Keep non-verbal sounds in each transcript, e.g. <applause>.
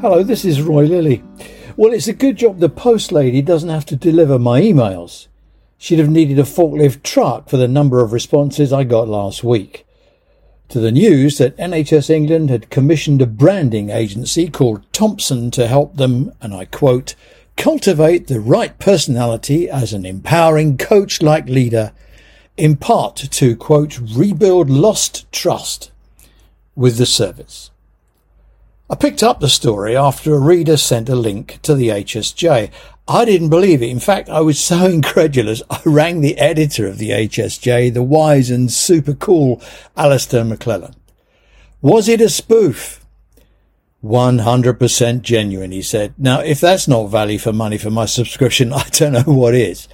Hello, this is Roy Lilly. Well, it's a good job the post lady doesn't have to deliver my emails. She'd have needed a forklift truck for the number of responses I got last week. To the news that NHS England had commissioned a branding agency called Thompson to help them, and I quote, cultivate the right personality as an empowering coach-like leader, in part to, quote, rebuild lost trust with the service. I picked up the story after a reader sent a link to the HSJ. I didn't believe it. In fact, I was so <laughs> incredulous, I rang the editor of the HSJ, the wise and super cool Alastair McLellan. Was it a spoof? 100% genuine, he said. Now, if that's not value for money for my subscription, <laughs> I don't know what is.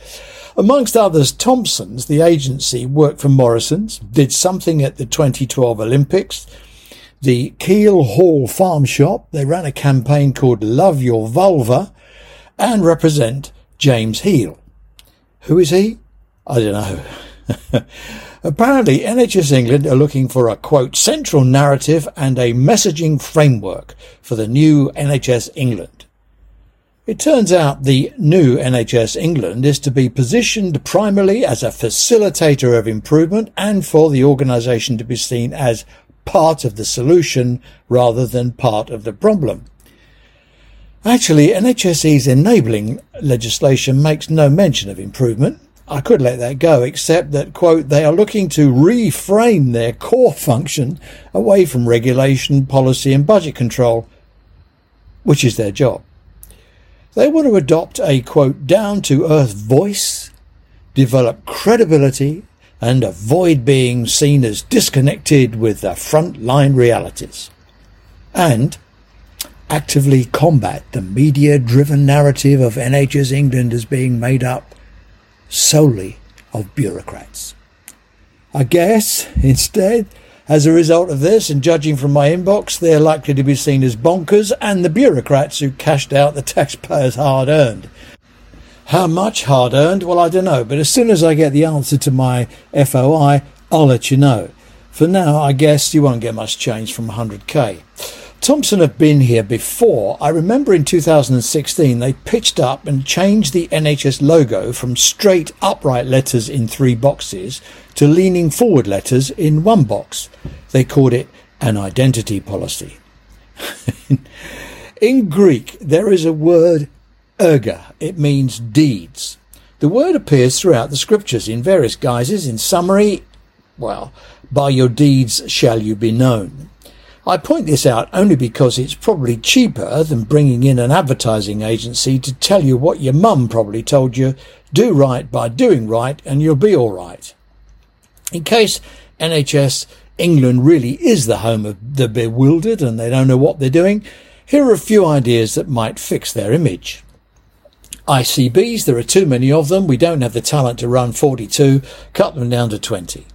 Amongst others, Thompson's, the agency, worked for Morrison's, did something at the 2012 Olympics, the Keel Hall Farm Shop. They ran a campaign called Love Your Vulva and represent James Heal. Who is he? I don't know. <laughs> Apparently, NHS England are looking for a quote central narrative and a messaging framework for the new NHS England. It turns out the new NHS England is to be positioned primarily as a facilitator of improvement and for the organisation to be seen as part of the solution rather than part of the problem. Actually, NHSE's enabling legislation makes no mention of improvement. I could let that go, except that, quote, they are looking to reframe their core function away from regulation, policy and budget control, which is their job. They want to adopt a, quote, down to earth voice, develop credibility and avoid being seen as disconnected with the frontline realities. And actively combat the media driven narrative of NHS England as being made up solely of bureaucrats. I guess, instead, as a result of this, and judging from my inbox, they're likely to be seen as bonkers and the bureaucrats who cashed out the taxpayers' hard earned. How much hard earned? Well, I don't know, but as soon as I get the answer to my FOI, I'll let you know. For now, I guess you won't get much change from 100k. Thompson have been here before. I remember in 2016 they pitched up and changed the NHS logo from straight upright letters in three boxes to leaning forward letters in one box. They called it an identity policy. <laughs> in Greek, there is a word erga. It means deeds. The word appears throughout the scriptures in various guises. In summary, well, by your deeds shall you be known. I point this out only because it's probably cheaper than bringing in an advertising agency to tell you what your mum probably told you. Do right by doing right and you'll be alright. In case NHS England really is the home of the bewildered and they don't know what they're doing, here are a few ideas that might fix their image. ICBs, there are too many of them. We don't have the talent to run 42. Cut them down to 20.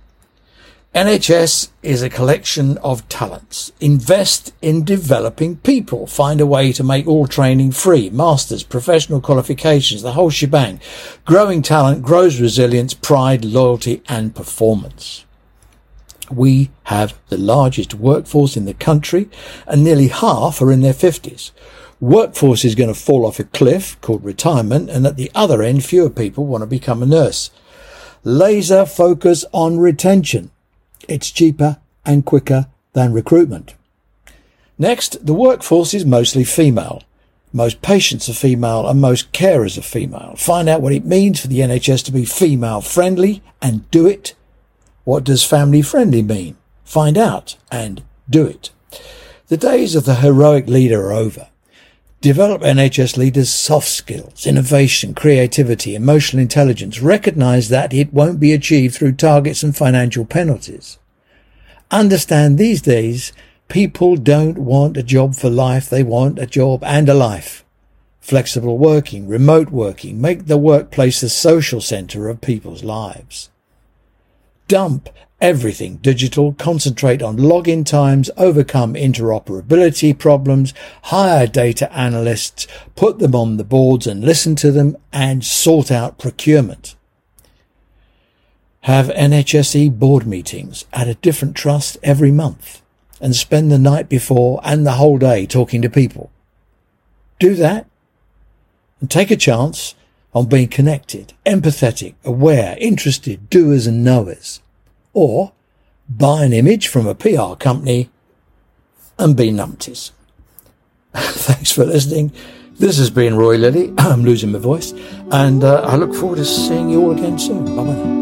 NHS is a collection of talents. Invest in developing people. Find a way to make all training free. Masters, professional qualifications, the whole shebang. Growing talent grows resilience, pride, loyalty and performance. We have the largest workforce in the country and nearly half are in their fifties. Workforce is going to fall off a cliff called retirement and at the other end fewer people want to become a nurse. Laser focus on retention. It's cheaper and quicker than recruitment. Next, the workforce is mostly female. Most patients are female and most carers are female. Find out what it means for the NHS to be female friendly and do it. What does family friendly mean? Find out and do it. The days of the heroic leader are over. Develop NHS leaders' soft skills, innovation, creativity, emotional intelligence. Recognize that it won't be achieved through targets and financial penalties. Understand these days, people don't want a job for life. They want a job and a life. Flexible working, remote working, make the workplace the social center of people's lives. Dump everything digital, concentrate on login times, overcome interoperability problems, hire data analysts, put them on the boards and listen to them and sort out procurement. Have NHSE board meetings at a different trust every month and spend the night before and the whole day talking to people. Do that and take a chance on being connected, empathetic, aware, interested, doers and knowers. Or buy an image from a PR company and be numpties. <laughs> Thanks for listening. This has been Roy Lilly. <clears throat> I'm losing my voice. And uh, I look forward to seeing you all again soon. Bye bye.